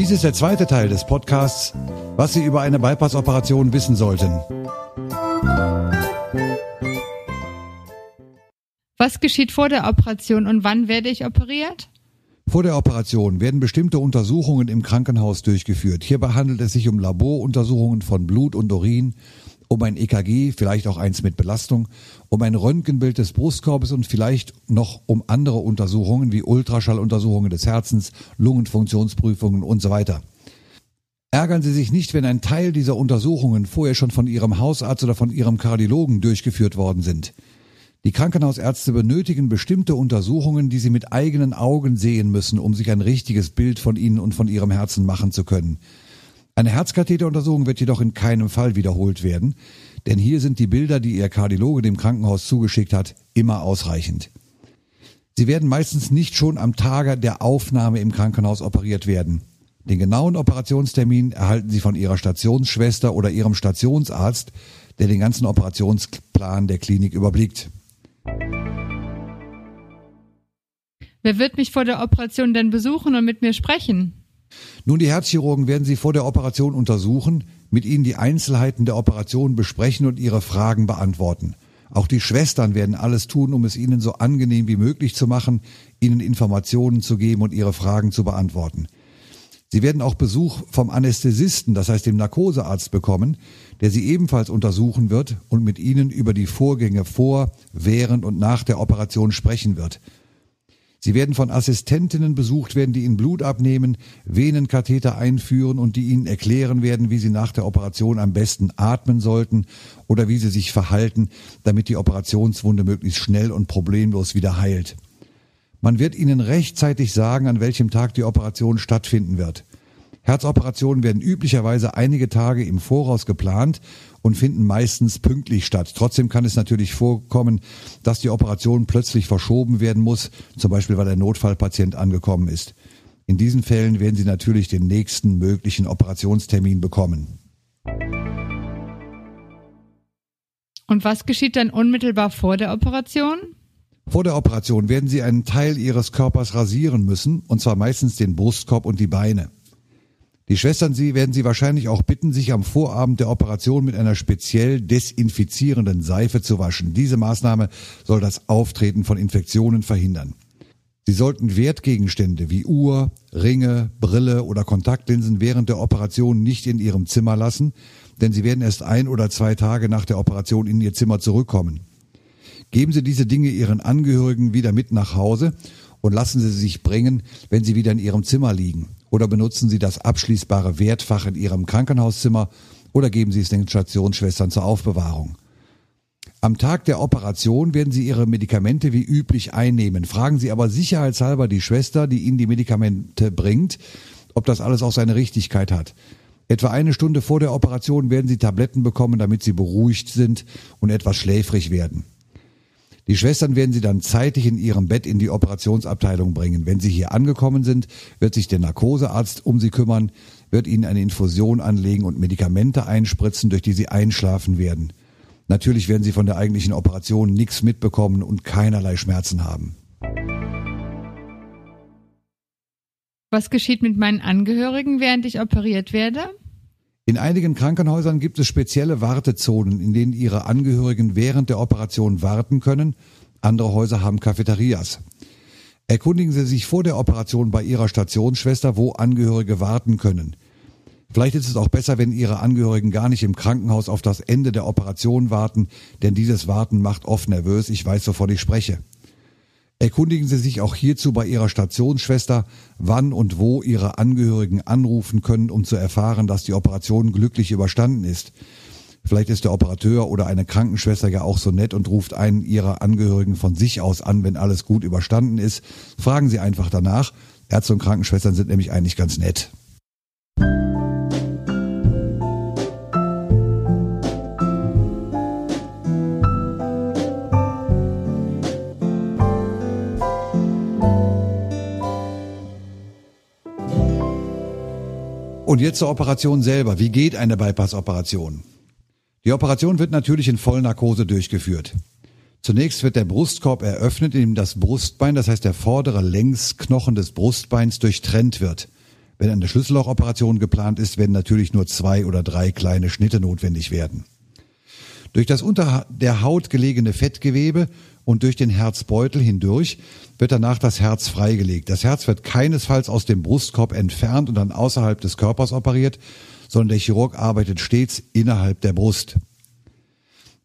Dies ist der zweite Teil des Podcasts, was Sie über eine Bypass-Operation wissen sollten. Was geschieht vor der Operation und wann werde ich operiert? Vor der Operation werden bestimmte Untersuchungen im Krankenhaus durchgeführt. Hierbei handelt es sich um Laboruntersuchungen von Blut und Urin, um ein EKG, vielleicht auch eins mit Belastung, um ein Röntgenbild des Brustkorbes und vielleicht noch um andere Untersuchungen wie Ultraschalluntersuchungen des Herzens, Lungenfunktionsprüfungen und so weiter. Ärgern Sie sich nicht, wenn ein Teil dieser Untersuchungen vorher schon von Ihrem Hausarzt oder von Ihrem Kardiologen durchgeführt worden sind. Die Krankenhausärzte benötigen bestimmte Untersuchungen, die sie mit eigenen Augen sehen müssen, um sich ein richtiges Bild von Ihnen und von Ihrem Herzen machen zu können. Eine Herzkatheteruntersuchung wird jedoch in keinem Fall wiederholt werden, denn hier sind die Bilder, die Ihr Kardiologe dem Krankenhaus zugeschickt hat, immer ausreichend. Sie werden meistens nicht schon am Tage der Aufnahme im Krankenhaus operiert werden. Den genauen Operationstermin erhalten Sie von Ihrer Stationsschwester oder Ihrem Stationsarzt, der den ganzen Operationsplan der Klinik überblickt. Wer wird mich vor der Operation denn besuchen und mit mir sprechen? Nun, die Herzchirurgen werden Sie vor der Operation untersuchen, mit Ihnen die Einzelheiten der Operation besprechen und Ihre Fragen beantworten. Auch die Schwestern werden alles tun, um es Ihnen so angenehm wie möglich zu machen, Ihnen Informationen zu geben und Ihre Fragen zu beantworten. Sie werden auch Besuch vom Anästhesisten, das heißt dem Narkosearzt bekommen, der Sie ebenfalls untersuchen wird und mit Ihnen über die Vorgänge vor, während und nach der Operation sprechen wird. Sie werden von Assistentinnen besucht werden, die Ihnen Blut abnehmen, Venenkatheter einführen und die Ihnen erklären werden, wie Sie nach der Operation am besten atmen sollten oder wie Sie sich verhalten, damit die Operationswunde möglichst schnell und problemlos wieder heilt. Man wird Ihnen rechtzeitig sagen, an welchem Tag die Operation stattfinden wird. Herzoperationen werden üblicherweise einige Tage im Voraus geplant und finden meistens pünktlich statt. Trotzdem kann es natürlich vorkommen, dass die Operation plötzlich verschoben werden muss, zum Beispiel weil der Notfallpatient angekommen ist. In diesen Fällen werden Sie natürlich den nächsten möglichen Operationstermin bekommen. Und was geschieht dann unmittelbar vor der Operation? Vor der Operation werden Sie einen Teil Ihres Körpers rasieren müssen, und zwar meistens den Brustkorb und die Beine. Die Schwestern sie werden Sie wahrscheinlich auch bitten, sich am Vorabend der Operation mit einer speziell desinfizierenden Seife zu waschen. Diese Maßnahme soll das Auftreten von Infektionen verhindern. Sie sollten Wertgegenstände wie Uhr, Ringe, Brille oder Kontaktlinsen während der Operation nicht in Ihrem Zimmer lassen, denn Sie werden erst ein oder zwei Tage nach der Operation in Ihr Zimmer zurückkommen. Geben Sie diese Dinge Ihren Angehörigen wieder mit nach Hause und lassen Sie sich bringen, wenn Sie wieder in Ihrem Zimmer liegen. Oder benutzen Sie das abschließbare Wertfach in Ihrem Krankenhauszimmer oder geben Sie es den Stationsschwestern zur Aufbewahrung. Am Tag der Operation werden Sie Ihre Medikamente wie üblich einnehmen. Fragen Sie aber sicherheitshalber die Schwester, die Ihnen die Medikamente bringt, ob das alles auch seine Richtigkeit hat. Etwa eine Stunde vor der Operation werden Sie Tabletten bekommen, damit Sie beruhigt sind und etwas schläfrig werden. Die Schwestern werden sie dann zeitig in ihrem Bett in die Operationsabteilung bringen. Wenn sie hier angekommen sind, wird sich der Narkosearzt um sie kümmern, wird ihnen eine Infusion anlegen und Medikamente einspritzen, durch die sie einschlafen werden. Natürlich werden sie von der eigentlichen Operation nichts mitbekommen und keinerlei Schmerzen haben. Was geschieht mit meinen Angehörigen, während ich operiert werde? In einigen Krankenhäusern gibt es spezielle Wartezonen, in denen ihre Angehörigen während der Operation warten können. Andere Häuser haben Cafeterias. Erkundigen Sie sich vor der Operation bei Ihrer Stationsschwester, wo Angehörige warten können. Vielleicht ist es auch besser, wenn Ihre Angehörigen gar nicht im Krankenhaus auf das Ende der Operation warten, denn dieses Warten macht oft nervös. Ich weiß, wovon ich spreche. Erkundigen Sie sich auch hierzu bei Ihrer Stationsschwester, wann und wo Ihre Angehörigen anrufen können, um zu erfahren, dass die Operation glücklich überstanden ist. Vielleicht ist der Operateur oder eine Krankenschwester ja auch so nett und ruft einen Ihrer Angehörigen von sich aus an, wenn alles gut überstanden ist. Fragen Sie einfach danach. Ärzte und Krankenschwestern sind nämlich eigentlich ganz nett. Und jetzt zur Operation selber. Wie geht eine Bypass-Operation? Die Operation wird natürlich in Vollnarkose durchgeführt. Zunächst wird der Brustkorb eröffnet, indem das Brustbein, das heißt der vordere Längsknochen des Brustbeins, durchtrennt wird. Wenn eine Schlüssellochoperation geplant ist, werden natürlich nur zwei oder drei kleine Schnitte notwendig werden. Durch das unter der Haut gelegene Fettgewebe und durch den Herzbeutel hindurch wird danach das Herz freigelegt. Das Herz wird keinesfalls aus dem Brustkorb entfernt und dann außerhalb des Körpers operiert, sondern der Chirurg arbeitet stets innerhalb der Brust.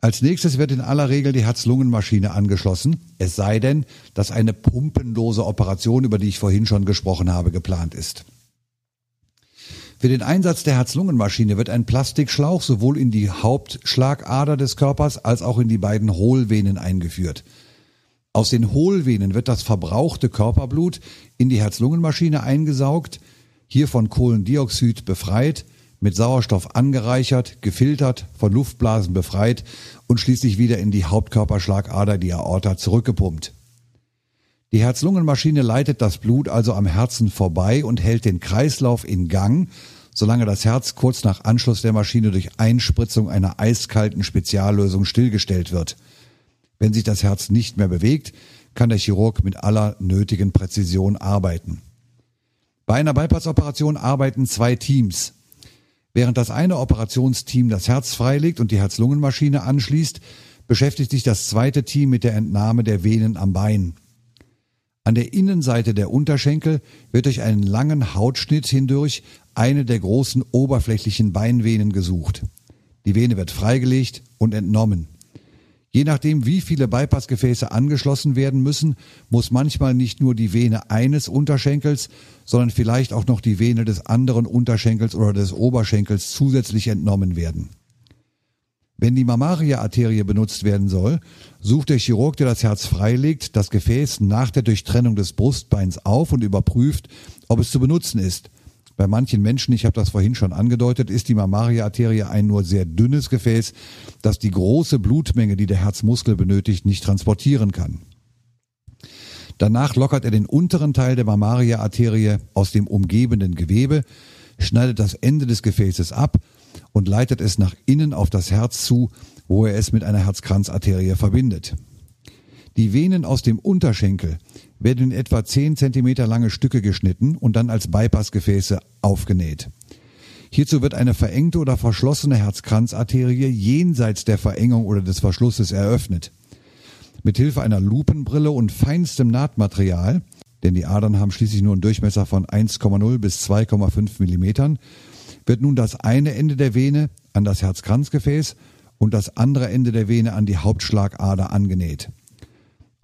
Als nächstes wird in aller Regel die Herz-Lungen-Maschine angeschlossen, es sei denn, dass eine pumpenlose Operation, über die ich vorhin schon gesprochen habe, geplant ist. Für den Einsatz der Herz-Lungen-Maschine wird ein Plastikschlauch sowohl in die Hauptschlagader des Körpers als auch in die beiden Hohlvenen eingeführt. Aus den Hohlvenen wird das verbrauchte Körperblut in die Herz-Lungen-Maschine eingesaugt, hier von Kohlendioxid befreit, mit Sauerstoff angereichert, gefiltert, von Luftblasen befreit und schließlich wieder in die Hauptkörperschlagader, die Aorta, zurückgepumpt. Die Herz-Lungen-Maschine leitet das Blut also am Herzen vorbei und hält den Kreislauf in Gang, solange das Herz kurz nach Anschluss der Maschine durch Einspritzung einer eiskalten Speziallösung stillgestellt wird. Wenn sich das Herz nicht mehr bewegt, kann der Chirurg mit aller nötigen Präzision arbeiten. Bei einer Bypassoperation arbeiten zwei Teams. Während das eine Operationsteam das Herz freilegt und die Herz-Lungen-Maschine anschließt, beschäftigt sich das zweite Team mit der Entnahme der Venen am Bein. An der Innenseite der Unterschenkel wird durch einen langen Hautschnitt hindurch eine der großen oberflächlichen Beinvenen gesucht. Die Vene wird freigelegt und entnommen. Je nachdem, wie viele Bypassgefäße angeschlossen werden müssen, muss manchmal nicht nur die Vene eines Unterschenkels, sondern vielleicht auch noch die Vene des anderen Unterschenkels oder des Oberschenkels zusätzlich entnommen werden. Wenn die Mammaria-Arterie benutzt werden soll, sucht der Chirurg, der das Herz freilegt, das Gefäß nach der Durchtrennung des Brustbeins auf und überprüft, ob es zu benutzen ist. Bei manchen Menschen, ich habe das vorhin schon angedeutet, ist die Mammaria-Arterie ein nur sehr dünnes Gefäß, das die große Blutmenge, die der Herzmuskel benötigt, nicht transportieren kann. Danach lockert er den unteren Teil der Mammaria-Arterie aus dem umgebenden Gewebe, schneidet das Ende des Gefäßes ab und leitet es nach innen auf das Herz zu, wo er es mit einer Herzkranzarterie verbindet. Die Venen aus dem Unterschenkel werden in etwa 10 cm lange Stücke geschnitten und dann als Bypassgefäße aufgenäht. Hierzu wird eine verengte oder verschlossene Herzkranzarterie jenseits der Verengung oder des Verschlusses eröffnet. Mit Hilfe einer Lupenbrille und feinstem Nahtmaterial, denn die Adern haben schließlich nur einen Durchmesser von 1,0 bis 2,5 Millimetern, wird nun das eine Ende der Vene an das Herzkranzgefäß und das andere Ende der Vene an die Hauptschlagader angenäht.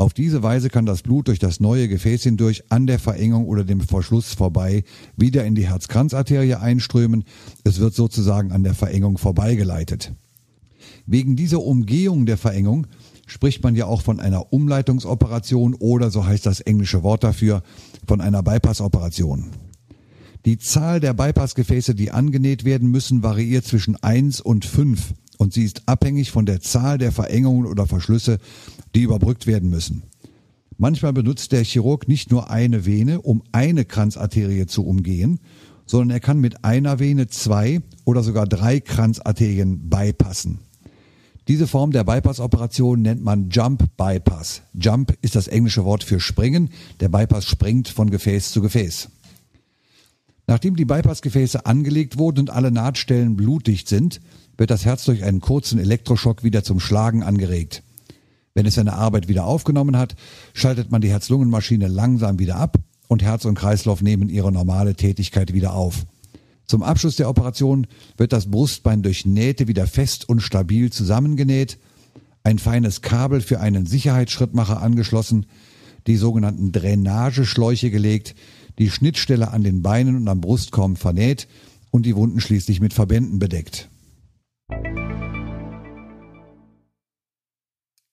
Auf diese Weise kann das Blut durch das neue Gefäß hindurch an der Verengung oder dem Verschluss vorbei wieder in die Herzkranzarterie einströmen. Es wird sozusagen an der Verengung vorbeigeleitet. Wegen dieser Umgehung der Verengung spricht man ja auch von einer Umleitungsoperation oder, so heißt das englische Wort dafür, von einer Bypassoperation. Die Zahl der Bypassgefäße, die angenäht werden müssen, variiert zwischen 1 und 5 und sie ist abhängig von der Zahl der Verengungen oder Verschlüsse, die überbrückt werden müssen. Manchmal benutzt der Chirurg nicht nur eine Vene, um eine Kranzarterie zu umgehen, sondern er kann mit einer Vene zwei oder sogar drei Kranzarterien bypassen. Diese Form der Bypass-Operation nennt man Jump Bypass. Jump ist das englische Wort für springen. Der Bypass springt von Gefäß zu Gefäß. Nachdem die Bypassgefäße angelegt wurden und alle Nahtstellen blutdicht sind, wird das Herz durch einen kurzen Elektroschock wieder zum Schlagen angeregt. Wenn es seine Arbeit wieder aufgenommen hat, schaltet man die Herz-Lungen-Maschine langsam wieder ab und Herz und Kreislauf nehmen ihre normale Tätigkeit wieder auf. Zum Abschluss der Operation wird das Brustbein durch Nähte wieder fest und stabil zusammengenäht, ein feines Kabel für einen Sicherheitsschrittmacher angeschlossen, die sogenannten Drainageschläuche gelegt, die Schnittstelle an den Beinen und am Brustkorb vernäht und die Wunden schließlich mit Verbänden bedeckt.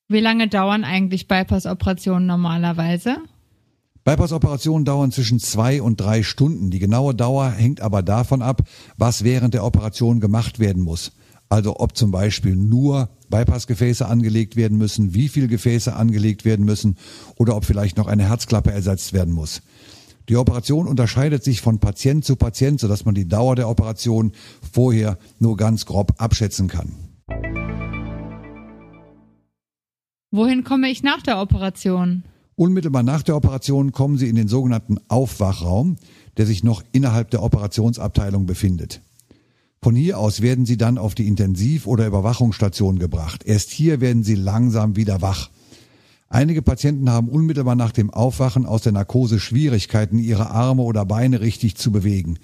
Wie lange dauern eigentlich Bypass-Operationen normalerweise? Bypass-Operationen dauern zwischen zwei und drei Stunden. Die genaue Dauer hängt aber davon ab, was während der Operation gemacht werden muss. Also ob zum Beispiel nur Bypassgefäße angelegt werden müssen, wie viele Gefäße angelegt werden müssen oder ob vielleicht noch eine Herzklappe ersetzt werden muss. Die Operation unterscheidet sich von Patient zu Patient, sodass man die Dauer der Operation vorher nur ganz grob abschätzen kann. Wohin komme ich nach der Operation? Unmittelbar nach der Operation kommen Sie in den sogenannten Aufwachraum, der sich noch innerhalb der Operationsabteilung befindet. Von hier aus werden Sie dann auf die Intensiv- oder Überwachungsstation gebracht. Erst hier werden Sie langsam wieder wach. Einige Patienten haben unmittelbar nach dem Aufwachen aus der Narkose Schwierigkeiten, ihre Arme oder Beine richtig zu bewegen.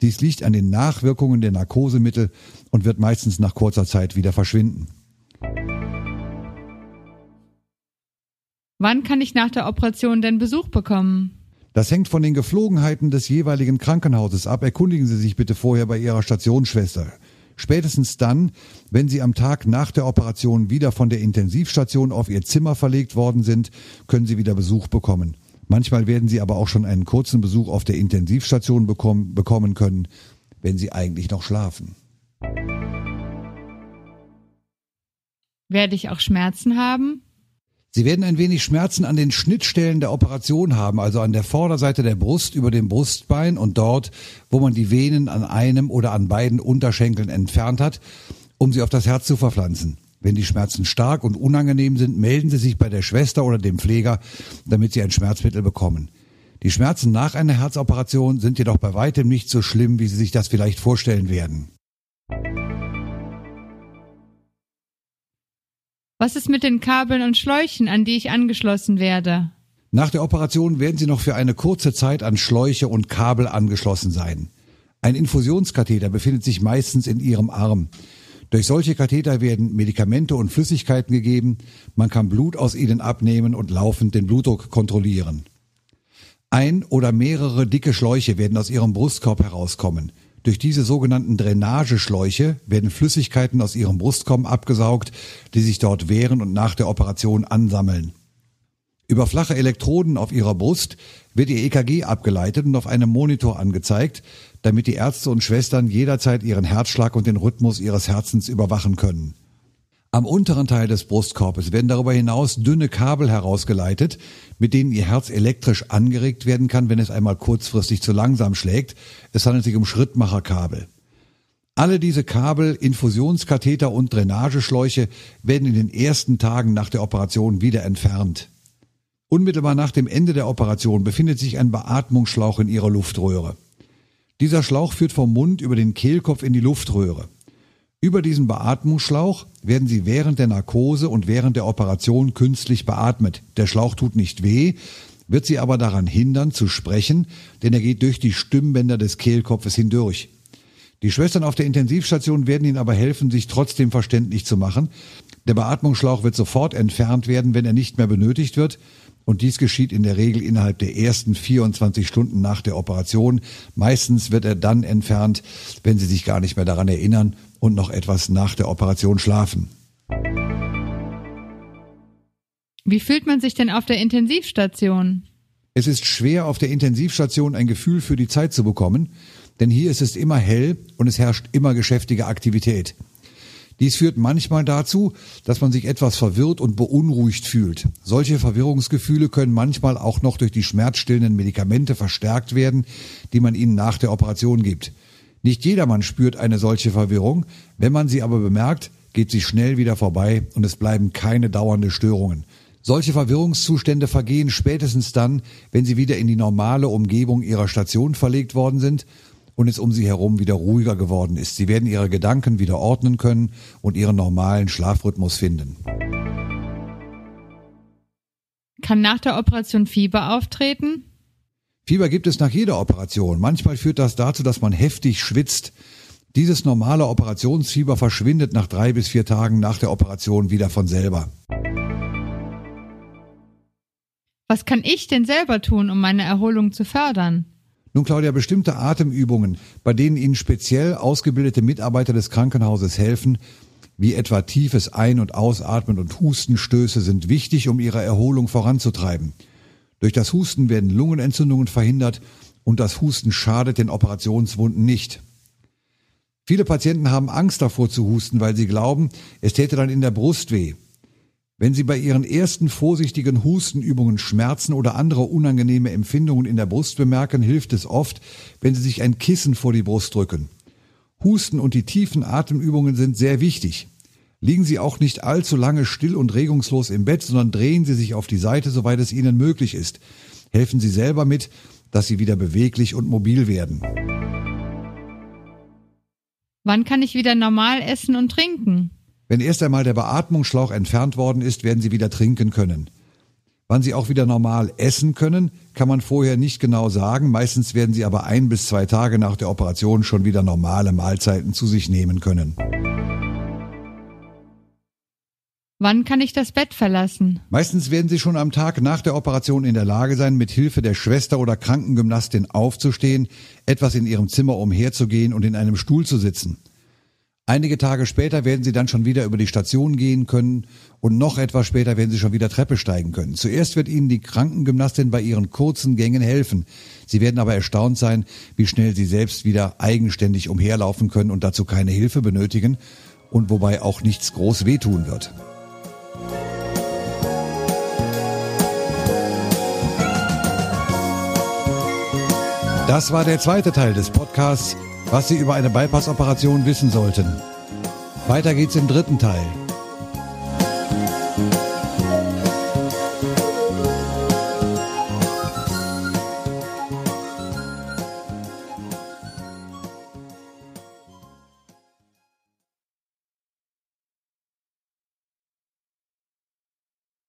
Dies liegt an den Nachwirkungen der Narkosemittel und wird meistens nach kurzer Zeit wieder verschwinden. Wann kann ich nach der Operation denn Besuch bekommen? Das hängt von den Geflogenheiten des jeweiligen Krankenhauses ab. Erkundigen Sie sich bitte vorher bei Ihrer Stationsschwester. Spätestens dann, wenn Sie am Tag nach der Operation wieder von der Intensivstation auf Ihr Zimmer verlegt worden sind, können Sie wieder Besuch bekommen. Manchmal werden Sie aber auch schon einen kurzen Besuch auf der Intensivstation bekommen, können, wenn Sie eigentlich noch schlafen. Werde ich auch Schmerzen haben? Sie werden ein wenig Schmerzen an den Schnittstellen der Operation haben, also an der Vorderseite der Brust über dem Brustbein und dort, wo man die Venen an einem oder an beiden Unterschenkeln entfernt hat, um sie auf das Herz zu verpflanzen. Wenn die Schmerzen stark und unangenehm sind, melden Sie sich bei der Schwester oder dem Pfleger, damit Sie ein Schmerzmittel bekommen. Die Schmerzen nach einer Herzoperation sind jedoch bei weitem nicht so schlimm, wie Sie sich das vielleicht vorstellen werden. Was ist mit den Kabeln und Schläuchen, an die ich angeschlossen werde? Nach der Operation werden Sie noch für eine kurze Zeit an Schläuche und Kabel angeschlossen sein. Ein Infusionskatheter befindet sich meistens in Ihrem Arm. Durch solche Katheter werden Medikamente und Flüssigkeiten gegeben, man kann Blut aus ihnen abnehmen und laufend den Blutdruck kontrollieren. Ein oder mehrere dicke Schläuche werden aus Ihrem Brustkorb herauskommen. Durch diese sogenannten Drainageschläuche werden Flüssigkeiten aus ihrem Brustkorb abgesaugt, die sich dort während und nach der Operation ansammeln. Über flache Elektroden auf ihrer Brust wird ihr EKG abgeleitet und auf einem Monitor angezeigt, damit die Ärzte und Schwestern jederzeit ihren Herzschlag und den Rhythmus ihres Herzens überwachen können. Am unteren Teil des Brustkorbes werden darüber hinaus dünne Kabel herausgeleitet, mit denen Ihr Herz elektrisch angeregt werden kann, wenn es einmal kurzfristig zu langsam schlägt. Es handelt sich um Schrittmacherkabel. Alle diese Kabel, Infusionskatheter und Drainageschläuche werden in den ersten Tagen nach der Operation wieder entfernt. Unmittelbar nach dem Ende der Operation befindet sich ein Beatmungsschlauch in Ihrer Luftröhre. Dieser Schlauch führt vom Mund über den Kehlkopf in die Luftröhre. Über diesen Beatmungsschlauch werden sie während der Narkose und während der Operation künstlich beatmet. Der Schlauch tut nicht weh, wird sie aber daran hindern zu sprechen, denn er geht durch die Stimmbänder des Kehlkopfes hindurch. Die Schwestern auf der Intensivstation werden ihnen aber helfen, sich trotzdem verständlich zu machen. Der Beatmungsschlauch wird sofort entfernt werden, wenn er nicht mehr benötigt wird. Und dies geschieht in der Regel innerhalb der ersten 24 Stunden nach der Operation. Meistens wird er dann entfernt, wenn Sie sich gar nicht mehr daran erinnern und noch etwas nach der Operation schlafen. Wie fühlt man sich denn auf der Intensivstation? Es ist schwer, auf der Intensivstation ein Gefühl für die Zeit zu bekommen, denn hier ist es immer hell und es herrscht immer geschäftige Aktivität. Dies führt manchmal dazu, dass man sich etwas verwirrt und beunruhigt fühlt. Solche Verwirrungsgefühle können manchmal auch noch durch die schmerzstillenden Medikamente verstärkt werden, die man ihnen nach der Operation gibt. Nicht jedermann spürt eine solche Verwirrung, wenn man sie aber bemerkt, geht sie schnell wieder vorbei und es bleiben keine dauernde Störungen. Solche Verwirrungszustände vergehen spätestens dann, wenn sie wieder in die normale Umgebung ihrer Station verlegt worden sind und es um sie herum wieder ruhiger geworden ist. Sie werden ihre Gedanken wieder ordnen können und ihren normalen Schlafrhythmus finden. Kann nach der Operation Fieber auftreten? Fieber gibt es nach jeder Operation. Manchmal führt das dazu, dass man heftig schwitzt. Dieses normale Operationsfieber verschwindet nach drei bis vier Tagen nach der Operation wieder von selber. Was kann ich denn selber tun, um meine Erholung zu fördern? Nun, Claudia, bestimmte Atemübungen, bei denen Ihnen speziell ausgebildete Mitarbeiter des Krankenhauses helfen, wie etwa tiefes Ein- und Ausatmen und Hustenstöße, sind wichtig, um Ihre Erholung voranzutreiben. Durch das Husten werden Lungenentzündungen verhindert und das Husten schadet den Operationswunden nicht. Viele Patienten haben Angst davor zu husten, weil sie glauben, es täte dann in der Brust weh. Wenn Sie bei Ihren ersten vorsichtigen Hustenübungen Schmerzen oder andere unangenehme Empfindungen in der Brust bemerken, hilft es oft, wenn Sie sich ein Kissen vor die Brust drücken. Husten und die tiefen Atemübungen sind sehr wichtig. Liegen Sie auch nicht allzu lange still und regungslos im Bett, sondern drehen Sie sich auf die Seite, soweit es Ihnen möglich ist. Helfen Sie selber mit, dass Sie wieder beweglich und mobil werden. Wann kann ich wieder normal essen und trinken? Wenn erst einmal der Beatmungsschlauch entfernt worden ist, werden Sie wieder trinken können. Wann Sie auch wieder normal essen können, kann man vorher nicht genau sagen. Meistens werden Sie aber ein bis zwei Tage nach der Operation schon wieder normale Mahlzeiten zu sich nehmen können. Wann kann ich das Bett verlassen? Meistens werden Sie schon am Tag nach der Operation in der Lage sein, mit Hilfe der Schwester oder Krankengymnastin aufzustehen, etwas in Ihrem Zimmer umherzugehen und in einem Stuhl zu sitzen. Einige Tage später werden Sie dann schon wieder über die Station gehen können und noch etwas später werden Sie schon wieder Treppe steigen können. Zuerst wird Ihnen die Krankengymnastin bei Ihren kurzen Gängen helfen. Sie werden aber erstaunt sein, wie schnell Sie selbst wieder eigenständig umherlaufen können und dazu keine Hilfe benötigen und wobei auch nichts groß wehtun wird. Das war der zweite Teil des Podcasts, was Sie über eine Bypass-Operation wissen sollten. Weiter geht's im dritten Teil.